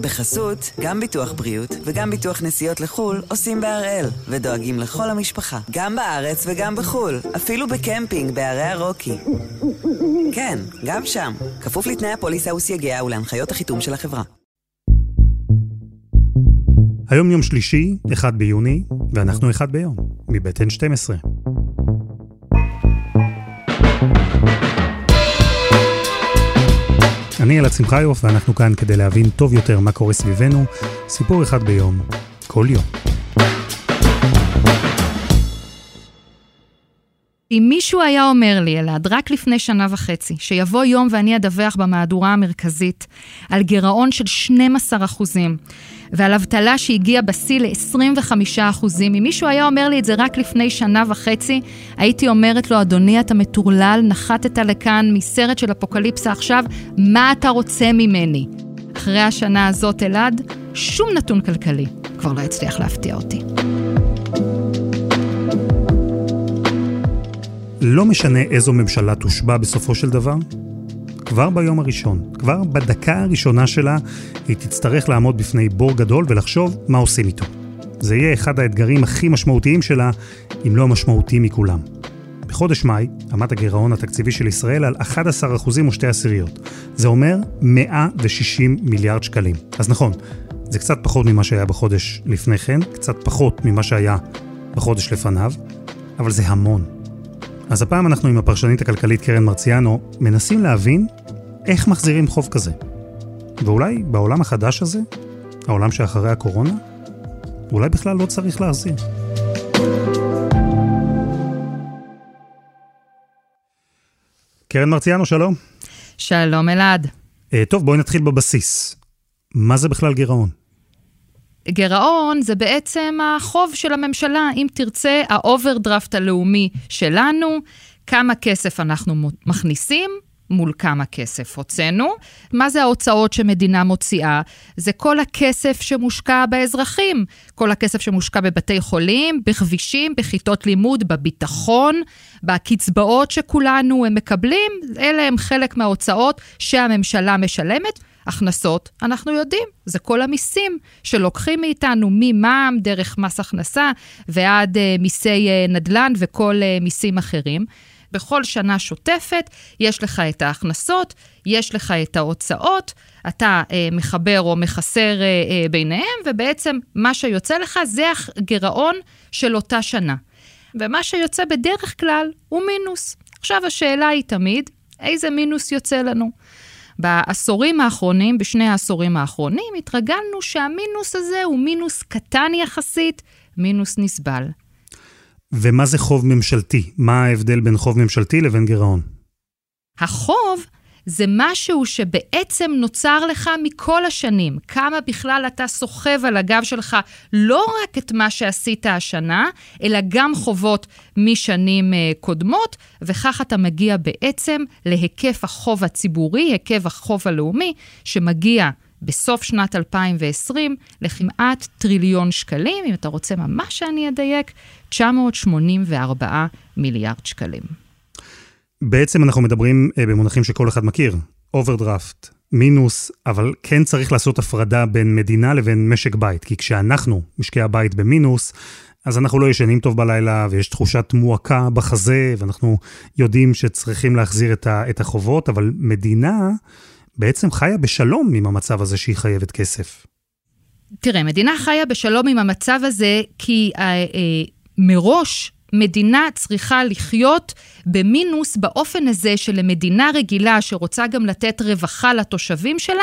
בחסות, גם ביטוח בריאות וגם ביטוח נסיעות לחו"ל עושים בהראל, ודואגים לכל המשפחה, גם בארץ וגם בחו"ל, אפילו בקמפינג בערי הרוקי. כן, גם שם, כפוף לתנאי הפוליסה וסייגיה ולהנחיות החיתום של החברה. היום יום שלישי, 1 ביוני, ואנחנו אחד ביום, מבית N12. אני אלעד שמחיוף, ואנחנו כאן כדי להבין טוב יותר מה קורה סביבנו, סיפור אחד ביום, כל יום. אם מישהו היה אומר לי, אלעד, רק לפני שנה וחצי, שיבוא יום ואני אדווח במהדורה המרכזית על גירעון של 12 אחוזים, ועל אבטלה שהגיעה בשיא ל-25 אחוזים, אם מישהו היה אומר לי את זה רק לפני שנה וחצי, הייתי אומרת לו, אדוני, אתה מטורלל, נחתת לכאן מסרט של אפוקליפסה עכשיו, מה אתה רוצה ממני? אחרי השנה הזאת, אלעד, שום נתון כלכלי כבר לא הצליח להפתיע אותי. לא משנה איזו ממשלה תושבע בסופו של דבר, כבר ביום הראשון, כבר בדקה הראשונה שלה, היא תצטרך לעמוד בפני בור גדול ולחשוב מה עושים איתו. זה יהיה אחד האתגרים הכי משמעותיים שלה, אם לא המשמעותי מכולם. בחודש מאי עמד הגירעון התקציבי של ישראל על 11 אחוזים ושתי עשיריות. זה אומר 160 מיליארד שקלים. אז נכון, זה קצת פחות ממה שהיה בחודש לפני כן, קצת פחות ממה שהיה בחודש לפניו, אבל זה המון. אז הפעם אנחנו עם הפרשנית הכלכלית קרן מרציאנו מנסים להבין איך מחזירים חוב כזה. ואולי בעולם החדש הזה, העולם שאחרי הקורונה, אולי בכלל לא צריך להחזיר. קרן מרציאנו, שלום. שלום אלעד. אה, טוב, בואי נתחיל בבסיס. מה זה בכלל גירעון? גירעון זה בעצם החוב של הממשלה, אם תרצה, האוברדרפט הלאומי שלנו, כמה כסף אנחנו מכניסים, מול כמה כסף הוצאנו. מה זה ההוצאות שמדינה מוציאה? זה כל הכסף שמושקע באזרחים, כל הכסף שמושקע בבתי חולים, בכבישים, בכיתות לימוד, בביטחון, בקצבאות שכולנו מקבלים, אלה הם חלק מההוצאות שהממשלה משלמת. הכנסות, אנחנו יודעים, זה כל המיסים שלוקחים מאיתנו ממע"מ, דרך מס הכנסה, ועד uh, מיסי uh, נדל"ן וכל uh, מיסים אחרים. בכל שנה שוטפת יש לך את ההכנסות, יש לך את ההוצאות, אתה אה, מחבר או מחסר אה, אה, ביניהם, ובעצם מה שיוצא לך זה הגירעון של אותה שנה. ומה שיוצא בדרך כלל הוא מינוס. עכשיו השאלה היא תמיד, איזה מינוס יוצא לנו? בעשורים האחרונים, בשני העשורים האחרונים, התרגלנו שהמינוס הזה הוא מינוס קטן יחסית, מינוס נסבל. ומה זה חוב ממשלתי? מה ההבדל בין חוב ממשלתי לבין גירעון? החוב זה משהו שבעצם נוצר לך מכל השנים. כמה בכלל אתה סוחב על הגב שלך לא רק את מה שעשית השנה, אלא גם חובות משנים uh, קודמות, וכך אתה מגיע בעצם להיקף החוב הציבורי, היקף החוב הלאומי, שמגיע בסוף שנת 2020 לכמעט טריליון שקלים, אם אתה רוצה ממש שאני אדייק, 984 מיליארד שקלים. בעצם אנחנו מדברים אה, במונחים שכל אחד מכיר, אוברדרפט, מינוס, אבל כן צריך לעשות הפרדה בין מדינה לבין משק בית, כי כשאנחנו, משקי הבית במינוס, אז אנחנו לא ישנים טוב בלילה, ויש תחושת מועקה בחזה, ואנחנו יודעים שצריכים להחזיר את החובות, אבל מדינה בעצם חיה בשלום עם המצב הזה שהיא חייבת כסף. תראה, מדינה חיה בשלום עם המצב הזה כי אה, אה, מראש מדינה צריכה לחיות במינוס באופן הזה שלמדינה רגילה שרוצה גם לתת רווחה לתושבים שלה,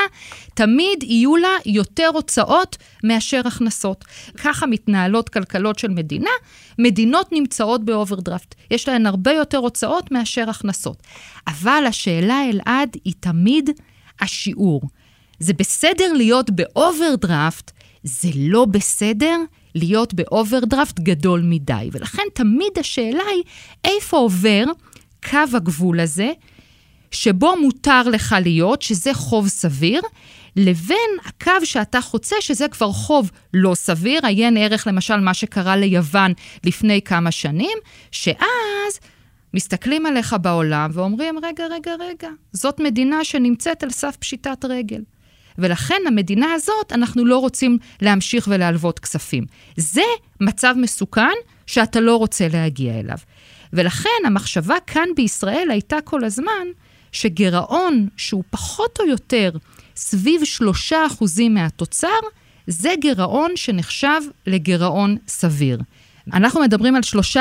תמיד יהיו לה יותר הוצאות מאשר הכנסות. ככה מתנהלות כלכלות של מדינה, מדינות נמצאות באוברדרפט. יש להן הרבה יותר הוצאות מאשר הכנסות. אבל השאלה, אלעד, היא תמיד השיעור. זה בסדר להיות באוברדרפט, זה לא בסדר להיות באוברדרפט גדול מדי. ולכן תמיד השאלה היא, איפה עובר קו הגבול הזה, שבו מותר לך להיות, שזה חוב סביר, לבין הקו שאתה חוצה, שזה כבר חוב לא סביר, עיין ערך למשל מה שקרה ליוון לפני כמה שנים, שאז מסתכלים עליך בעולם ואומרים, רגע, רגע, רגע, זאת מדינה שנמצאת על סף פשיטת רגל. ולכן המדינה הזאת, אנחנו לא רוצים להמשיך ולהלוות כספים. זה מצב מסוכן שאתה לא רוצה להגיע אליו. ולכן המחשבה כאן בישראל הייתה כל הזמן שגירעון שהוא פחות או יותר סביב 3% מהתוצר, זה גירעון שנחשב לגירעון סביר. אנחנו מדברים על 3%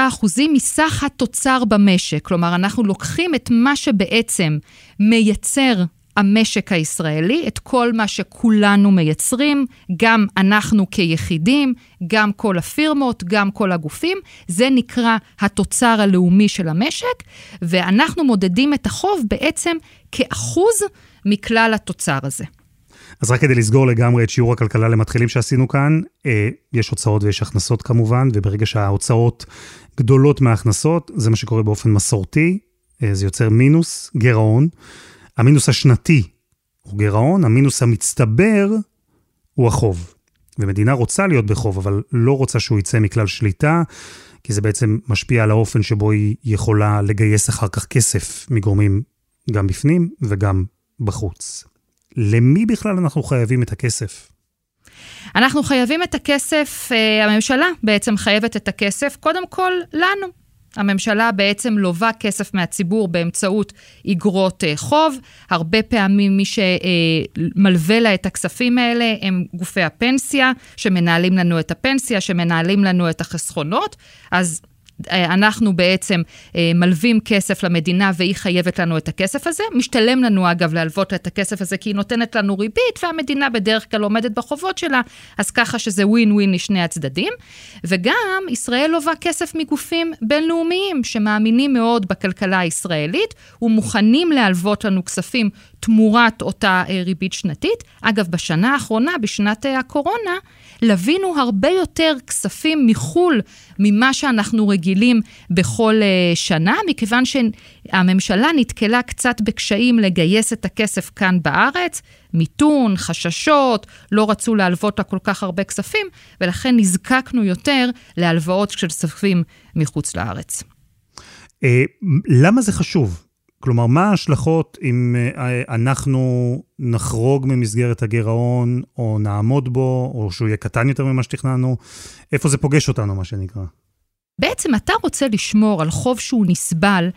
מסך התוצר במשק, כלומר, אנחנו לוקחים את מה שבעצם מייצר המשק הישראלי, את כל מה שכולנו מייצרים, גם אנחנו כיחידים, גם כל הפירמות, גם כל הגופים, זה נקרא התוצר הלאומי של המשק, ואנחנו מודדים את החוב בעצם כאחוז מכלל התוצר הזה. אז רק כדי לסגור לגמרי את שיעור הכלכלה למתחילים שעשינו כאן, אה, יש הוצאות ויש הכנסות כמובן, וברגע שההוצאות גדולות מההכנסות, זה מה שקורה באופן מסורתי, אה, זה יוצר מינוס, גירעון. המינוס השנתי הוא גירעון, המינוס המצטבר הוא החוב. ומדינה רוצה להיות בחוב, אבל לא רוצה שהוא יצא מכלל שליטה, כי זה בעצם משפיע על האופן שבו היא יכולה לגייס אחר כך כסף מגורמים גם בפנים וגם בחוץ. למי בכלל אנחנו חייבים את הכסף? אנחנו חייבים את הכסף, אה, הממשלה בעצם חייבת את הכסף, קודם כל לנו. הממשלה בעצם לובה כסף מהציבור באמצעות אגרות אה, חוב. הרבה פעמים מי שמלווה לה את הכספים האלה הם גופי הפנסיה, שמנהלים לנו את הפנסיה, שמנהלים לנו את החסכונות. אז אה, אנחנו בעצם אה, מלווים כסף למדינה והיא חייבת לנו את הכסף הזה. משתלם לנו אגב להלוות את הכסף הזה כי היא נותנת לנו ריבית והמדינה בדרך כלל עומדת בחובות שלה, אז ככה שזה ווין ווין לשני הצדדים. וגם ישראל לובה כסף מגופים בינלאומיים שמאמינים מאוד בכלכלה הישראלית ומוכנים להלוות לנו כספים תמורת אותה אה, ריבית שנתית. אגב, בשנה האחרונה, בשנת הקורונה, לווינו הרבה יותר כספים מחו"ל ממה שאנחנו רגילים בכל uh, שנה, מכיוון שהממשלה נתקלה קצת בקשיים לגייס את הכסף כאן בארץ, מיתון, חששות, לא רצו להלוות לה כל כך הרבה כספים, ולכן נזקקנו יותר להלוואות של כספים מחוץ לארץ. Uh, למה זה חשוב? כלומר, מה ההשלכות אם אה, אנחנו נחרוג ממסגרת הגירעון, או נעמוד בו, או שהוא יהיה קטן יותר ממה שתכננו? איפה זה פוגש אותנו, מה שנקרא? בעצם אתה רוצה לשמור על חוב שהוא נסבל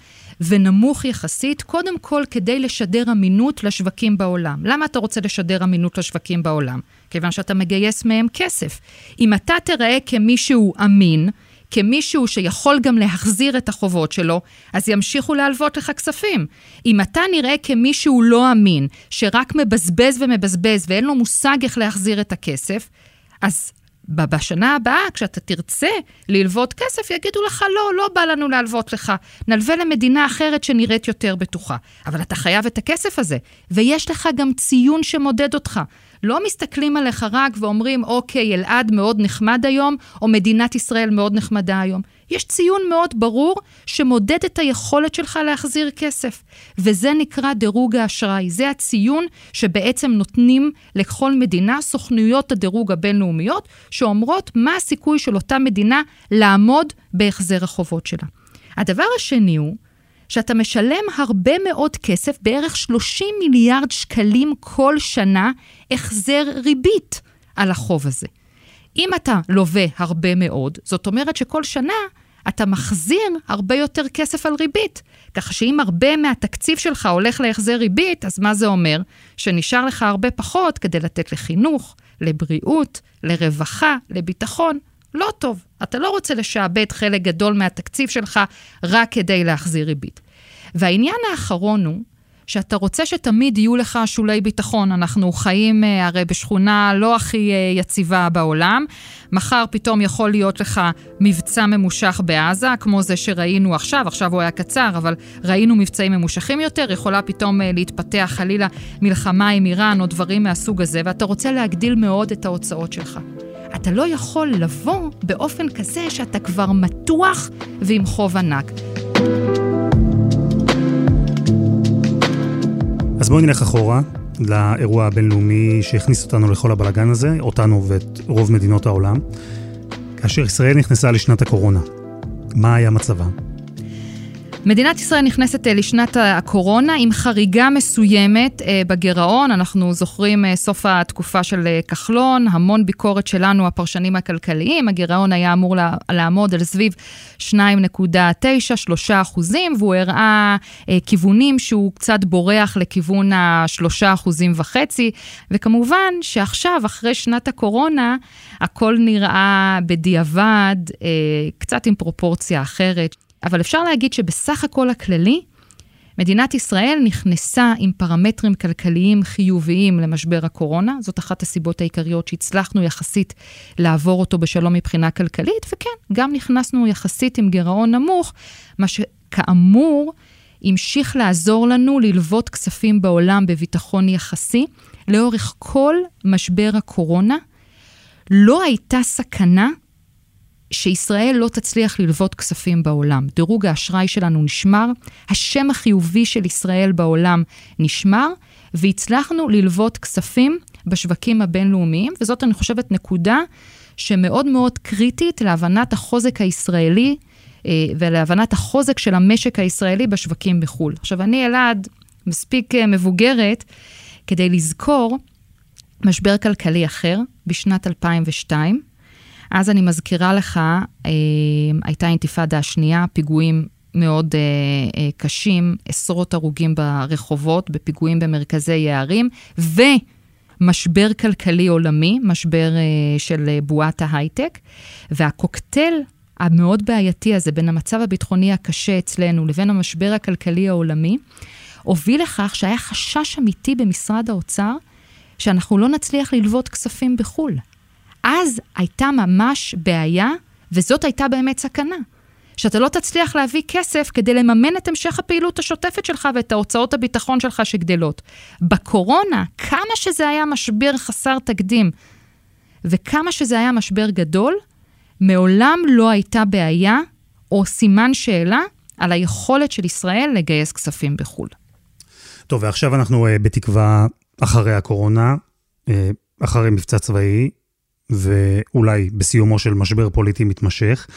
ונמוך יחסית, קודם כל כדי לשדר אמינות לשווקים בעולם. למה אתה רוצה לשדר אמינות לשווקים בעולם? כיוון שאתה מגייס מהם כסף. אם אתה תראה כמישהו אמין, כמישהו שיכול גם להחזיר את החובות שלו, אז ימשיכו להלוות לך כספים. אם אתה נראה כמישהו לא אמין, שרק מבזבז ומבזבז ואין לו מושג איך להחזיר את הכסף, אז בשנה הבאה, כשאתה תרצה ללוות כסף, יגידו לך, לא, לא בא לנו להלוות לך. נלווה למדינה אחרת שנראית יותר בטוחה. אבל אתה חייב את הכסף הזה, ויש לך גם ציון שמודד אותך. לא מסתכלים עליך רק ואומרים, אוקיי, אלעד מאוד נחמד היום, או מדינת ישראל מאוד נחמדה היום. יש ציון מאוד ברור שמודד את היכולת שלך להחזיר כסף, וזה נקרא דירוג האשראי. זה הציון שבעצם נותנים לכל מדינה סוכנויות הדירוג הבינלאומיות, שאומרות מה הסיכוי של אותה מדינה לעמוד בהחזר החובות שלה. הדבר השני הוא, שאתה משלם הרבה מאוד כסף, בערך 30 מיליארד שקלים כל שנה, החזר ריבית על החוב הזה. אם אתה לווה הרבה מאוד, זאת אומרת שכל שנה אתה מחזיר הרבה יותר כסף על ריבית. ככה שאם הרבה מהתקציב שלך הולך להחזר ריבית, אז מה זה אומר? שנשאר לך הרבה פחות כדי לתת לחינוך, לבריאות, לרווחה, לביטחון. לא טוב. אתה לא רוצה לשעבד חלק גדול מהתקציב שלך רק כדי להחזיר ריבית. והעניין האחרון הוא שאתה רוצה שתמיד יהיו לך שולי ביטחון. אנחנו חיים אה, הרי בשכונה לא הכי אה, יציבה בעולם. מחר פתאום יכול להיות לך מבצע ממושך בעזה, כמו זה שראינו עכשיו, עכשיו הוא היה קצר, אבל ראינו מבצעים ממושכים יותר, יכולה פתאום אה, להתפתח חלילה מלחמה עם איראן או דברים מהסוג הזה, ואתה רוצה להגדיל מאוד את ההוצאות שלך. אתה לא יכול לבוא באופן כזה שאתה כבר מתוח ועם חוב ענק. אז בואי נלך אחורה לאירוע הבינלאומי שהכניס אותנו לכל הבלגן הזה, אותנו ואת רוב מדינות העולם. כאשר ישראל נכנסה לשנת הקורונה, מה היה מצבה? מדינת ישראל נכנסת אה, לשנת הקורונה עם חריגה מסוימת אה, בגירעון. אנחנו זוכרים אה, סוף התקופה של כחלון, המון ביקורת שלנו, הפרשנים הכלכליים. הגירעון היה אמור לעמוד על סביב 2.9, 3 אחוזים, והוא הראה כיוונים שהוא קצת בורח לכיוון ה-3 אחוזים וחצי. וכמובן שעכשיו, אחרי שנת הקורונה, הכל נראה בדיעבד, קצת עם פרופורציה אחרת. אבל אפשר להגיד שבסך הכל הכללי, מדינת ישראל נכנסה עם פרמטרים כלכליים חיוביים למשבר הקורונה. זאת אחת הסיבות העיקריות שהצלחנו יחסית לעבור אותו בשלום מבחינה כלכלית, וכן, גם נכנסנו יחסית עם גירעון נמוך, מה שכאמור המשיך לעזור לנו ללוות כספים בעולם בביטחון יחסי. לאורך כל משבר הקורונה לא הייתה סכנה שישראל לא תצליח ללוות כספים בעולם. דירוג האשראי שלנו נשמר, השם החיובי של ישראל בעולם נשמר, והצלחנו ללוות כספים בשווקים הבינלאומיים, וזאת, אני חושבת, נקודה שמאוד מאוד קריטית להבנת החוזק הישראלי אה, ולהבנת החוזק של המשק הישראלי בשווקים בחו"ל. עכשיו, אני אלעד מספיק אה, מבוגרת כדי לזכור משבר כלכלי אחר בשנת 2002, אז אני מזכירה לך, אה, הייתה אינתיפאדה השנייה, פיגועים מאוד אה, אה, קשים, עשרות הרוגים ברחובות, בפיגועים במרכזי יערים, ומשבר כלכלי עולמי, משבר אה, של אה, בועת ההייטק, והקוקטייל המאוד בעייתי הזה בין המצב הביטחוני הקשה אצלנו לבין המשבר הכלכלי העולמי, הוביל לכך שהיה חשש אמיתי במשרד האוצר שאנחנו לא נצליח ללוות כספים בחו"ל. אז הייתה ממש בעיה, וזאת הייתה באמת סכנה. שאתה לא תצליח להביא כסף כדי לממן את המשך הפעילות השוטפת שלך ואת ההוצאות הביטחון שלך שגדלות. בקורונה, כמה שזה היה משבר חסר תקדים וכמה שזה היה משבר גדול, מעולם לא הייתה בעיה או סימן שאלה על היכולת של ישראל לגייס כספים בחו"ל. טוב, ועכשיו אנחנו uh, בתקווה אחרי הקורונה, uh, אחרי מבצע צבאי, ואולי בסיומו של משבר פוליטי מתמשך.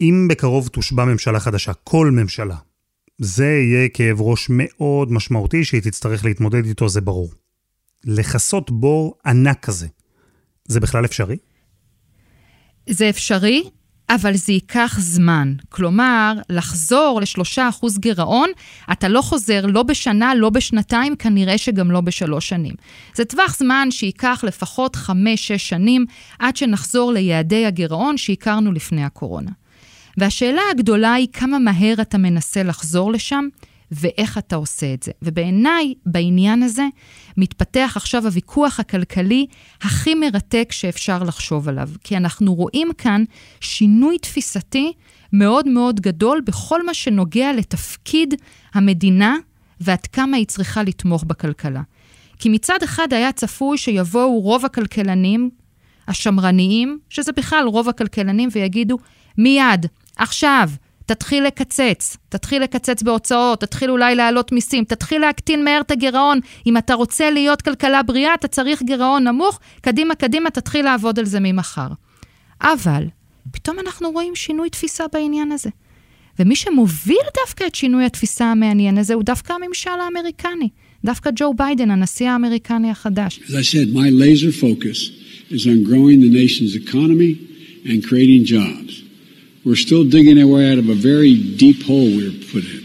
אם בקרוב תושבע ממשלה חדשה, כל ממשלה, זה יהיה כאב ראש מאוד משמעותי שהיא תצטרך להתמודד איתו, זה ברור. לכסות בור ענק כזה, זה בכלל אפשרי? זה אפשרי, אבל זה ייקח זמן. כלומר, לחזור לשלושה אחוז גירעון, אתה לא חוזר לא בשנה, לא בשנתיים, כנראה שגם לא בשלוש שנים. זה טווח זמן שייקח לפחות חמש-שש שנים עד שנחזור ליעדי הגירעון שהכרנו לפני הקורונה. והשאלה הגדולה היא כמה מהר אתה מנסה לחזור לשם, ואיך אתה עושה את זה. ובעיניי, בעניין הזה, מתפתח עכשיו הוויכוח הכלכלי הכי מרתק שאפשר לחשוב עליו. כי אנחנו רואים כאן שינוי תפיסתי מאוד מאוד גדול בכל מה שנוגע לתפקיד המדינה ועד כמה היא צריכה לתמוך בכלכלה. כי מצד אחד היה צפוי שיבואו רוב הכלכלנים השמרניים, שזה בכלל רוב הכלכלנים, ויגידו, מיד, עכשיו, תתחיל לקצץ, תתחיל לקצץ בהוצאות, תתחיל אולי להעלות מיסים, תתחיל להקטין מהר את הגירעון. אם אתה רוצה להיות כלכלה בריאה, אתה צריך גירעון נמוך, קדימה, קדימה, תתחיל לעבוד על זה ממחר. אבל פתאום אנחנו רואים שינוי תפיסה בעניין הזה. ומי שמוביל דווקא את שינוי התפיסה המעניין הזה הוא דווקא הממשל האמריקני, דווקא ג'ו ביידן, הנשיא האמריקני החדש. As I said, my laser focus is on and creating jobs. We're still digging our way out of a very deep hole we were put in.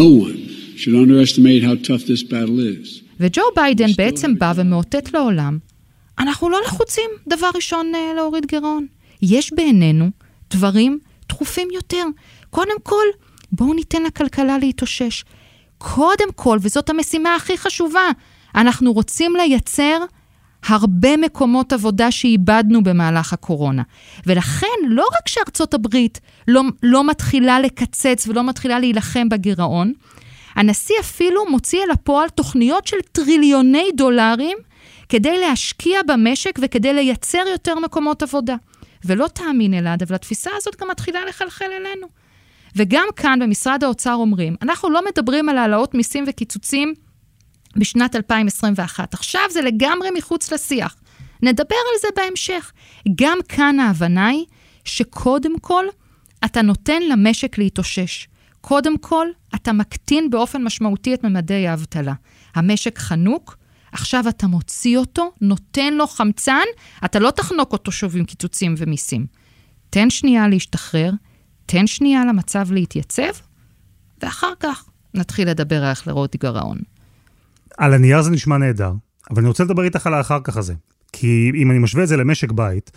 No one should underestimate how tough this battle is. וג'ו ביידן בעצם בא ומאותת לעולם, אנחנו לא לחוצים, דבר ראשון, אה, להוריד גירעון. יש בעינינו דברים דחופים יותר. קודם כל, בואו ניתן לכלכלה להתאושש. קודם כל, וזאת המשימה הכי חשובה, אנחנו רוצים לייצר הרבה מקומות עבודה שאיבדנו במהלך הקורונה. ולכן, לא רק שארצות הברית לא, לא מתחילה לקצץ ולא מתחילה להילחם בגירעון, הנשיא אפילו מוציא אל הפועל תוכניות של טריליוני דולרים כדי להשקיע במשק וכדי לייצר יותר מקומות עבודה. ולא תאמין, אלעד, אבל התפיסה הזאת גם מתחילה לחלחל אלינו. וגם כאן במשרד האוצר אומרים, אנחנו לא מדברים על העלאות מיסים וקיצוצים בשנת 2021. עכשיו זה לגמרי מחוץ לשיח. נדבר על זה בהמשך. גם כאן ההבנה היא שקודם כל אתה נותן למשק להתאושש. קודם כל, אתה מקטין באופן משמעותי את ממדי האבטלה. המשק חנוק, עכשיו אתה מוציא אותו, נותן לו חמצן, אתה לא תחנוק אותו שוב עם קיצוצים ומיסים. תן שנייה להשתחרר, תן שנייה למצב להתייצב, ואחר כך נתחיל לדבר על איך לראות גירעון. על הנייר זה נשמע נהדר, אבל אני רוצה לדבר איתך על האחר כך הזה. כי אם אני משווה את זה למשק בית,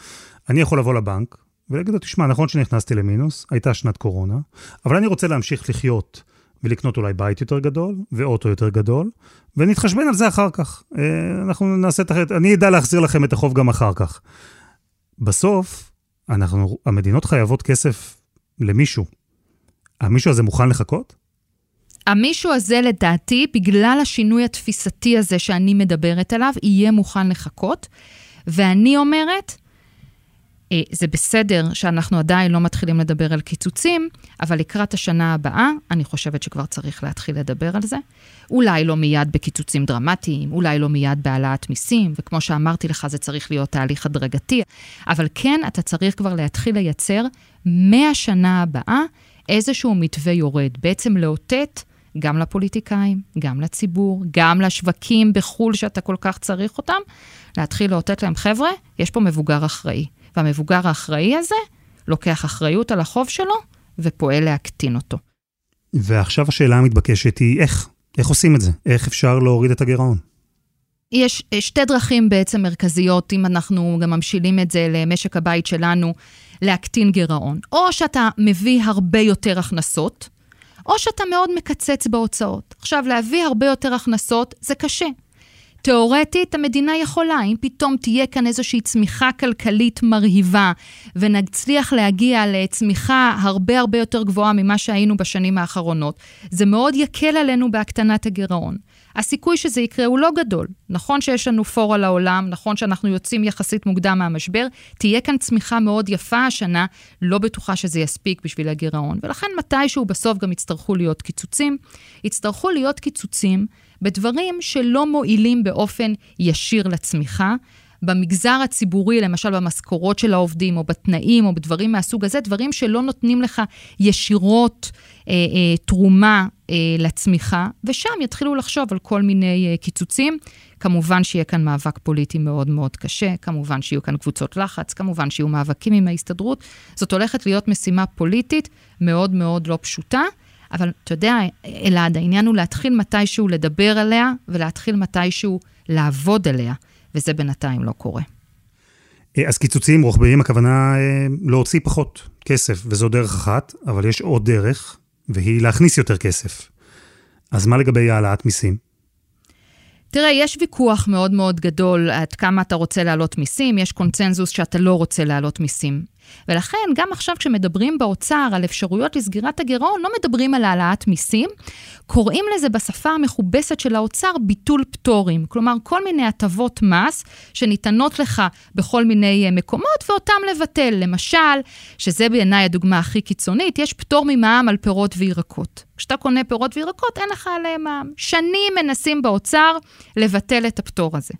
אני יכול לבוא לבנק ולהגיד לו, תשמע, נכון שנכנסתי למינוס, הייתה שנת קורונה, אבל אני רוצה להמשיך לחיות ולקנות אולי בית יותר גדול ואוטו יותר גדול, ונתחשבן על זה אחר כך. אה, אנחנו נעשה את אחרת, אני אדע להחזיר לכם את החוב גם אחר כך. בסוף, אנחנו, המדינות חייבות כסף למישהו. המישהו הזה מוכן לחכות? המישהו הזה, לדעתי, בגלל השינוי התפיסתי הזה שאני מדברת עליו, יהיה מוכן לחכות. ואני אומרת, אה, זה בסדר שאנחנו עדיין לא מתחילים לדבר על קיצוצים, אבל לקראת השנה הבאה, אני חושבת שכבר צריך להתחיל לדבר על זה. אולי לא מיד בקיצוצים דרמטיים, אולי לא מיד בהעלאת מיסים, וכמו שאמרתי לך, זה צריך להיות תהליך הדרגתי, אבל כן, אתה צריך כבר להתחיל לייצר מהשנה הבאה איזשהו מתווה יורד, בעצם לאותת גם לפוליטיקאים, גם לציבור, גם לשווקים בחו"ל שאתה כל כך צריך אותם, להתחיל לאותת להם, חבר'ה, יש פה מבוגר אחראי. והמבוגר האחראי הזה לוקח אחריות על החוב שלו ופועל להקטין אותו. ועכשיו השאלה המתבקשת היא איך? איך עושים את זה? איך אפשר להוריד את הגירעון? יש שתי דרכים בעצם מרכזיות, אם אנחנו גם ממשילים את זה למשק הבית שלנו, להקטין גירעון. או שאתה מביא הרבה יותר הכנסות, או שאתה מאוד מקצץ בהוצאות. עכשיו, להביא הרבה יותר הכנסות זה קשה. תאורטית, המדינה יכולה, אם פתאום תהיה כאן איזושהי צמיחה כלכלית מרהיבה, ונצליח להגיע לצמיחה הרבה הרבה יותר גבוהה ממה שהיינו בשנים האחרונות, זה מאוד יקל עלינו בהקטנת הגירעון. הסיכוי שזה יקרה הוא לא גדול. נכון שיש לנו פור על העולם, נכון שאנחנו יוצאים יחסית מוקדם מהמשבר, תהיה כאן צמיחה מאוד יפה השנה, לא בטוחה שזה יספיק בשביל הגירעון. ולכן מתישהו בסוף גם יצטרכו להיות קיצוצים. יצטרכו להיות קיצוצים בדברים שלא מועילים באופן ישיר לצמיחה. במגזר הציבורי, למשל במשכורות של העובדים, או בתנאים, או בדברים מהסוג הזה, דברים שלא נותנים לך ישירות אה, אה, תרומה אה, לצמיחה, ושם יתחילו לחשוב על כל מיני אה, קיצוצים. כמובן שיהיה כאן מאבק פוליטי מאוד מאוד קשה, כמובן שיהיו כאן קבוצות לחץ, כמובן שיהיו מאבקים עם ההסתדרות. זאת הולכת להיות משימה פוליטית מאוד מאוד לא פשוטה. אבל אתה יודע, אלעד, העניין הוא להתחיל מתישהו לדבר עליה ולהתחיל מתישהו לעבוד עליה, וזה בינתיים לא קורה. אה, אז קיצוצים רוחביים, הכוונה אה, להוציא פחות כסף, וזו דרך אחת, אבל יש עוד דרך, והיא להכניס יותר כסף. אז מה לגבי העלאת מיסים? תראה, יש ויכוח מאוד מאוד גדול עד כמה אתה רוצה להעלות מיסים, יש קונצנזוס שאתה לא רוצה להעלות מיסים. ולכן, גם עכשיו כשמדברים באוצר על אפשרויות לסגירת הגירעון, לא מדברים על העלאת מיסים, קוראים לזה בשפה המכובסת של האוצר ביטול פטורים. כלומר, כל מיני הטבות מס שניתנות לך בכל מיני אה, מקומות, ואותם לבטל. למשל, שזה בעיניי הדוגמה הכי קיצונית, יש פטור ממע"מ על פירות וירקות. כשאתה קונה פירות וירקות, אין לך עליהם מע"מ. שנים מנסים באוצר לבטל את הפטור הזה.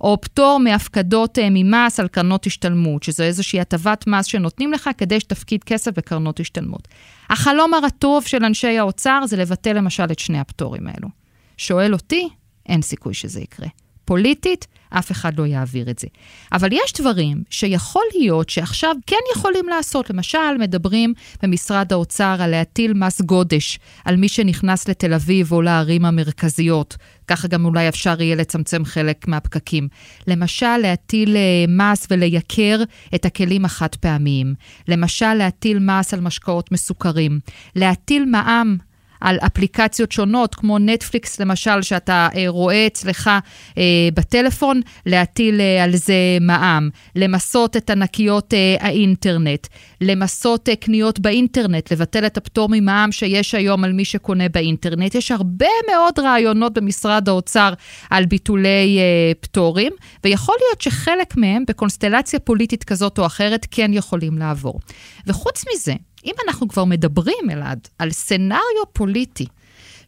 או פטור מהפקדות אה, ממס על קרנות השתלמות, שזו איזושהי הטבת מס שנותנים לך כדי שתפקיד כסף בקרנות השתלמות. החלום הרטוב של אנשי האוצר זה לבטל למשל את שני הפטורים האלו. שואל אותי, אין סיכוי שזה יקרה. פוליטית, אף אחד לא יעביר את זה. אבל יש דברים שיכול להיות שעכשיו כן יכולים לעשות. למשל, מדברים במשרד האוצר על להטיל מס גודש על מי שנכנס לתל אביב או לערים המרכזיות. ככה גם אולי אפשר יהיה לצמצם חלק מהפקקים. למשל, להטיל אה, מס ולייקר את הכלים החד פעמיים. למשל, להטיל מס על משקאות מסוכרים. להטיל מע"מ על אפליקציות שונות, כמו נטפליקס למשל, שאתה אה, רואה אצלך אה, בטלפון, להטיל אה, על זה מע"מ, למסות את ענקיות האינטרנט, למסות קניות באינטרנט, לבטל את הפטור ממע"מ שיש היום על מי שקונה באינטרנט. יש הרבה מאוד רעיונות במשרד האוצר על ביטולי פטורים, ויכול להיות שחלק מהם, בקונסטלציה פוליטית כזאת או אחרת, כן יכולים לעבור. וחוץ מזה, אם אנחנו כבר מדברים, אלעד, על סנאריו פוליטי,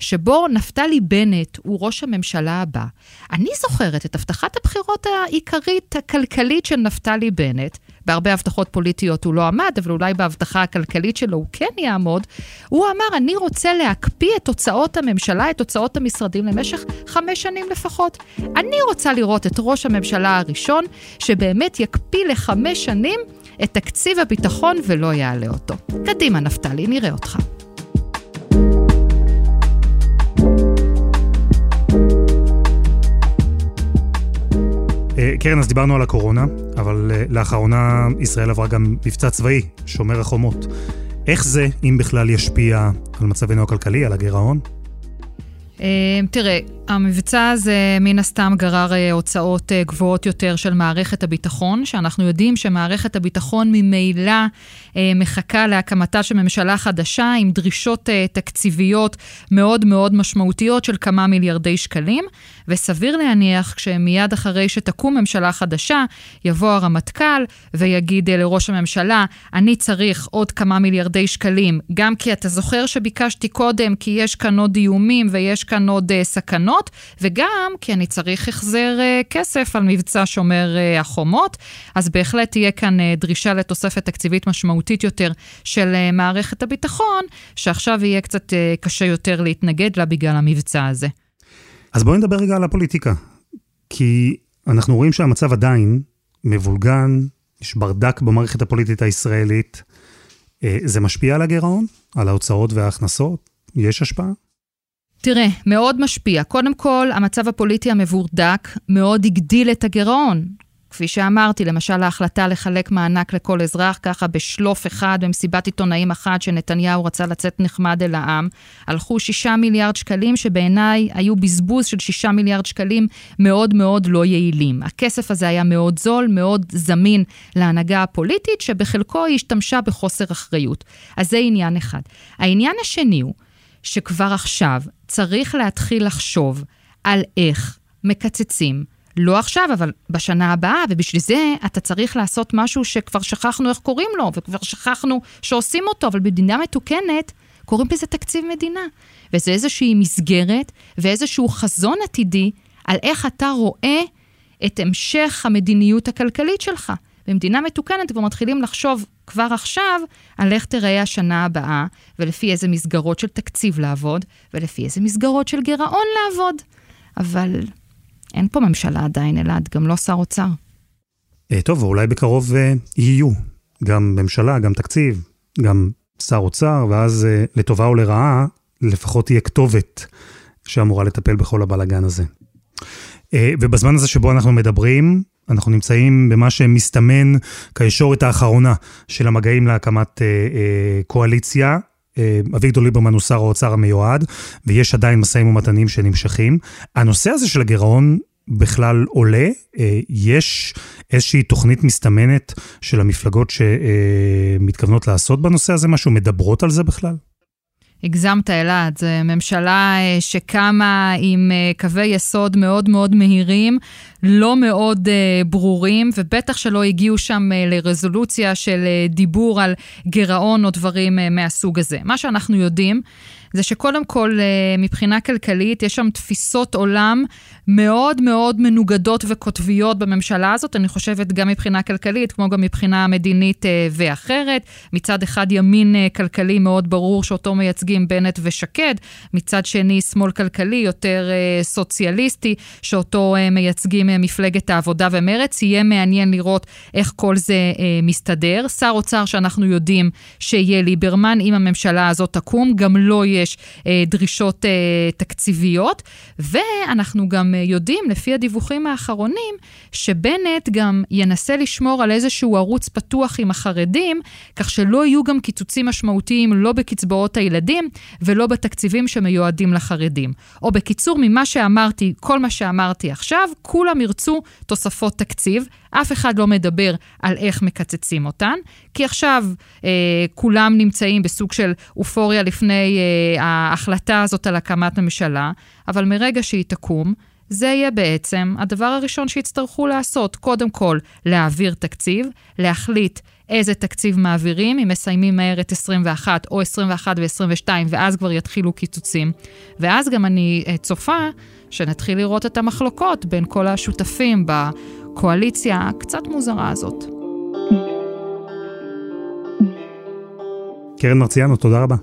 שבו נפתלי בנט הוא ראש הממשלה הבא, אני זוכרת את הבטחת הבחירות העיקרית הכלכלית של נפתלי בנט בהרבה הבטחות פוליטיות הוא לא עמד, אבל אולי בהבטחה הכלכלית שלו הוא כן יעמוד, הוא אמר, אני רוצה להקפיא את הוצאות הממשלה, את הוצאות המשרדים למשך חמש שנים לפחות. אני רוצה לראות את ראש הממשלה הראשון, שבאמת יקפיא לחמש שנים את תקציב הביטחון ולא יעלה אותו. קדימה, נפתלי, נראה אותך. אה, קרן, אז דיברנו על הקורונה, אבל אה, לאחרונה ישראל עברה גם מבצע צבאי, שומר החומות. איך זה, אם בכלל, ישפיע על מצבנו הכלכלי, על הגירעון? אה, תראה, המבצע הזה מן הסתם גרר אה, הוצאות אה, גבוהות יותר של מערכת הביטחון, שאנחנו יודעים שמערכת הביטחון ממילא מחכה להקמתה של ממשלה חדשה עם דרישות תקציביות מאוד מאוד משמעותיות של כמה מיליארדי שקלים, וסביר להניח שמיד אחרי שתקום ממשלה חדשה, יבוא הרמטכ"ל ויגיד לראש הממשלה, אני צריך עוד כמה מיליארדי שקלים, גם כי אתה זוכר שביקשתי קודם, כי יש כאן עוד איומים ויש כאן עוד סכנות, וגם כי אני צריך החזר כסף על מבצע שומר החומות, אז בהחלט תהיה כאן דרישה לתוספת תקציבית משמעותית יותר של מערכת הביטחון, שעכשיו יהיה קצת קשה יותר להתנגד לה בגלל המבצע הזה. אז בואי נדבר רגע על הפוליטיקה. כי אנחנו רואים שהמצב עדיין מבולגן, יש ברדק במערכת הפוליטית הישראלית. אה, זה משפיע על הגירעון? על ההוצאות וההכנסות? יש השפעה? תראה, מאוד משפיע. קודם כל, המצב הפוליטי המבורדק מאוד הגדיל את הגירעון. כפי שאמרתי, למשל ההחלטה לחלק מענק לכל אזרח, ככה בשלוף אחד, במסיבת עיתונאים אחת, שנתניהו רצה לצאת נחמד אל העם, הלכו שישה מיליארד שקלים, שבעיניי היו בזבוז של שישה מיליארד שקלים מאוד מאוד לא יעילים. הכסף הזה היה מאוד זול, מאוד זמין להנהגה הפוליטית, שבחלקו היא השתמשה בחוסר אחריות. אז זה עניין אחד. העניין השני הוא, שכבר עכשיו צריך להתחיל לחשוב על איך מקצצים לא עכשיו, אבל בשנה הבאה, ובשביל זה אתה צריך לעשות משהו שכבר שכחנו איך קוראים לו, וכבר שכחנו שעושים אותו, אבל במדינה מתוקנת קוראים לזה תקציב מדינה. וזה איזושהי מסגרת ואיזשהו חזון עתידי על איך אתה רואה את המשך המדיניות הכלכלית שלך. במדינה מתוקנת כבר מתחילים לחשוב כבר עכשיו על איך תראה השנה הבאה, ולפי איזה מסגרות של תקציב לעבוד, ולפי איזה מסגרות של גירעון לעבוד. אבל אין פה ממשלה עדיין, אלעד, גם לא שר אוצר. אה, טוב, ואולי בקרוב אה, יהיו גם ממשלה, גם תקציב, גם שר אוצר, ואז אה, לטובה או לרעה, לפחות תהיה כתובת שאמורה לטפל בכל הבלגן הזה. ובזמן הזה שבו אנחנו מדברים, אנחנו נמצאים במה שמסתמן כישורת האחרונה של המגעים להקמת קואליציה. אביגדור ליברמן הוא שר האוצר המיועד, ויש עדיין משאים ומתנים שנמשכים. הנושא הזה של הגירעון בכלל עולה? אה, יש איזושהי תוכנית מסתמנת של המפלגות שמתכוונות לעשות בנושא הזה משהו? מדברות על זה בכלל? הגזמת, אלעד. זו ממשלה אה, שקמה עם אה, קווי יסוד מאוד מאוד מהירים, לא מאוד ברורים, ובטח שלא הגיעו שם לרזולוציה של דיבור על גירעון או דברים מהסוג הזה. מה שאנחנו יודעים זה שקודם כל, אה, מבחינה כלכלית, יש שם תפיסות עולם מאוד מאוד מנוגדות וקוטביות בממשלה הזאת, אני חושבת גם מבחינה כלכלית, כמו גם מבחינה מדינית אה, ואחרת. מצד אחד, ימין אה, כלכלי מאוד ברור שאותו מייצגים בנט ושקד, מצד שני, שמאל כלכלי יותר סוציאליסטי, שאותו מייצגים מפלגת העבודה ומרץ. יהיה מעניין לראות איך כל זה מסתדר. שר אוצר שאנחנו יודעים שיהיה ליברמן, אם הממשלה הזאת תקום, גם לא יהיה יש אה, דרישות אה, תקציביות, ואנחנו גם אה, יודעים, לפי הדיווחים האחרונים, שבנט גם ינסה לשמור על איזשהו ערוץ פתוח עם החרדים, כך שלא יהיו גם קיצוצים משמעותיים לא בקצבאות הילדים ולא בתקציבים שמיועדים לחרדים. או בקיצור, ממה שאמרתי, כל מה שאמרתי עכשיו, כולם ירצו תוספות תקציב. אף אחד לא מדבר על איך מקצצים אותן, כי עכשיו אה, כולם נמצאים בסוג של אופוריה לפני אה, ההחלטה הזאת על הקמת ממשלה, אבל מרגע שהיא תקום, זה יהיה בעצם הדבר הראשון שיצטרכו לעשות. קודם כל, להעביר תקציב, להחליט איזה תקציב מעבירים, אם מסיימים מהר את 21 או 21 ו-22, ואז כבר יתחילו קיצוצים. ואז גם אני אה, צופה שנתחיל לראות את המחלוקות בין כל השותפים בקואליציה הקצת מוזרה הזאת. קרן מרציאנו, תודה רבה.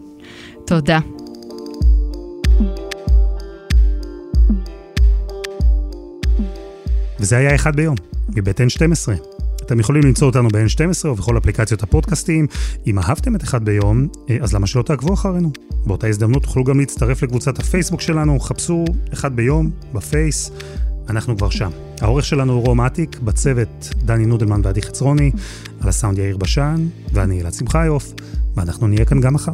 תודה. וזה היה אחד ביום, מבית N12. אתם יכולים למצוא אותנו ב-N12 ובכל אפליקציות הפודקאסטים. אם אהבתם את אחד ביום, אה, אז למה שלא תעקבו אחרינו? באותה הזדמנות תוכלו גם להצטרף לקבוצת הפייסבוק שלנו, חפשו אחד ביום בפייס, אנחנו כבר שם. העורך שלנו הוא רום אטיק, בצוות דני נודלמן ועדי חצרוני, על הסאונד יאיר בשן, ואני אלעד שמחיוף, ואנחנו נהיה כאן גם מחר.